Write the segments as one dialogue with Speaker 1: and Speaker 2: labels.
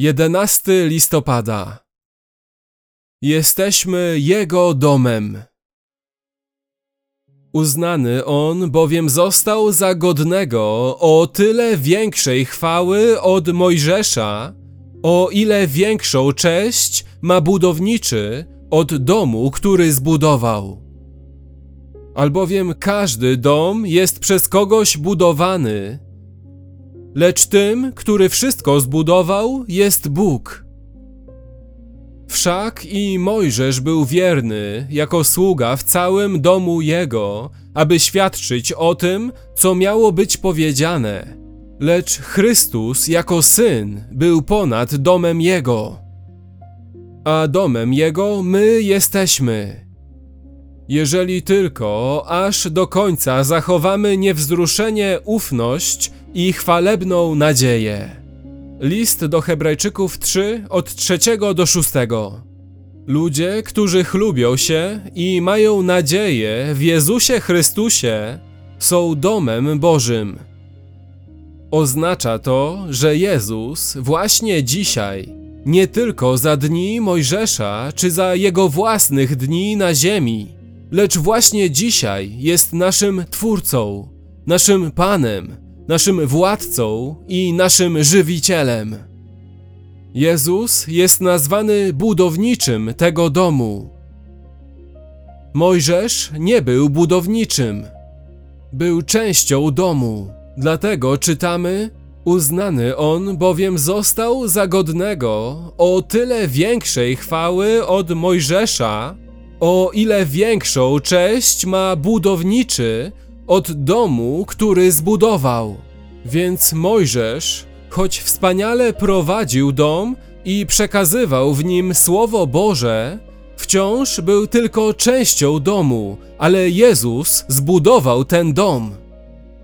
Speaker 1: 11 listopada. Jesteśmy Jego domem. Uznany on bowiem został za godnego o tyle większej chwały od Mojżesza, o ile większą cześć ma budowniczy od domu, który zbudował. Albowiem każdy dom jest przez kogoś budowany, lecz tym, który wszystko zbudował, jest Bóg. Wszak i Mojżesz był wierny jako sługa w całym domu jego, aby świadczyć o tym, co miało być powiedziane. Lecz Chrystus jako syn był ponad domem jego. A domem jego my jesteśmy. Jeżeli tylko aż do końca zachowamy niewzruszenie ufność i chwalebną nadzieję. List do Hebrajczyków 3 od 3 do 6. Ludzie, którzy chlubią się i mają nadzieję w Jezusie Chrystusie, są domem Bożym. Oznacza to, że Jezus właśnie dzisiaj, nie tylko za dni Mojżesza czy za jego własnych dni na ziemi, lecz właśnie dzisiaj jest naszym Twórcą, naszym Panem, naszym Władcą i naszym Żywicielem. Jezus jest nazwany budowniczym tego domu. Mojżesz nie był budowniczym, był częścią domu. Dlatego czytamy: Uznany on bowiem został za godnego o tyle większej chwały od Mojżesza, o ile większą cześć ma budowniczy od domu, który zbudował. Więc Mojżesz, choć wspaniale prowadził dom i przekazywał w nim Słowo Boże, wciąż był tylko częścią domu, ale Jezus zbudował ten dom.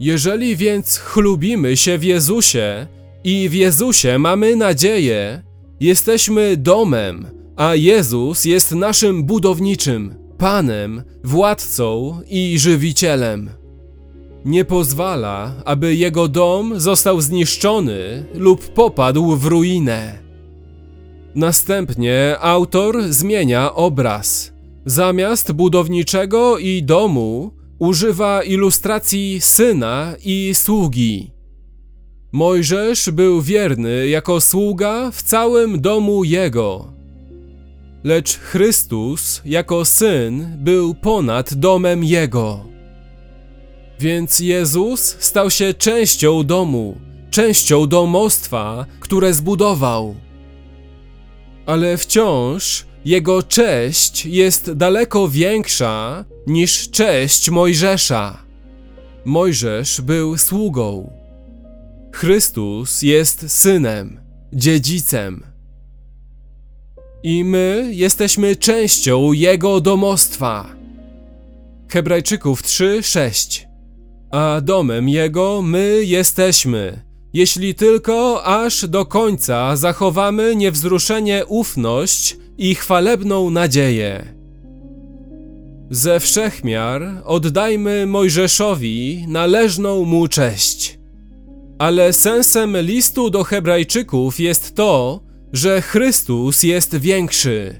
Speaker 1: Jeżeli więc chlubimy się w Jezusie i w Jezusie mamy nadzieję, jesteśmy domem, a Jezus jest naszym budowniczym, Panem, władcą i żywicielem. Nie pozwala, aby jego dom został zniszczony lub popadł w ruinę. Następnie autor zmienia obraz. Zamiast budowniczego i domu używa ilustracji syna i sługi. Mojżesz był wierny jako sługa w całym domu jego. Lecz Chrystus jako syn był ponad domem jego. Więc Jezus stał się częścią domu, częścią domostwa, które zbudował. Ale wciąż jego cześć jest daleko większa niż cześć Mojżesza. Mojżesz był sługą. Chrystus jest synem, dziedzicem. I my jesteśmy częścią jego domostwa. Hebrajczyków 3:6 A domem jego my jesteśmy, jeśli tylko aż do końca zachowamy niewzruszenie ufność i chwalebną nadzieję. Ze wszechmiar oddajmy Mojżeszowi należną mu cześć. Ale sensem listu do Hebrajczyków jest to, że Chrystus jest większy.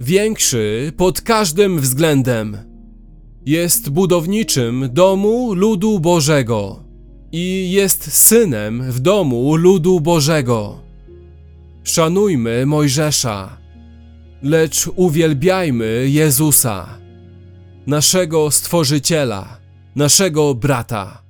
Speaker 1: Większy pod każdym względem. Jest budowniczym domu ludu Bożego i jest synem w domu ludu Bożego. Szanujmy Mojżesza, lecz uwielbiajmy Jezusa, naszego Stworzyciela, naszego brata.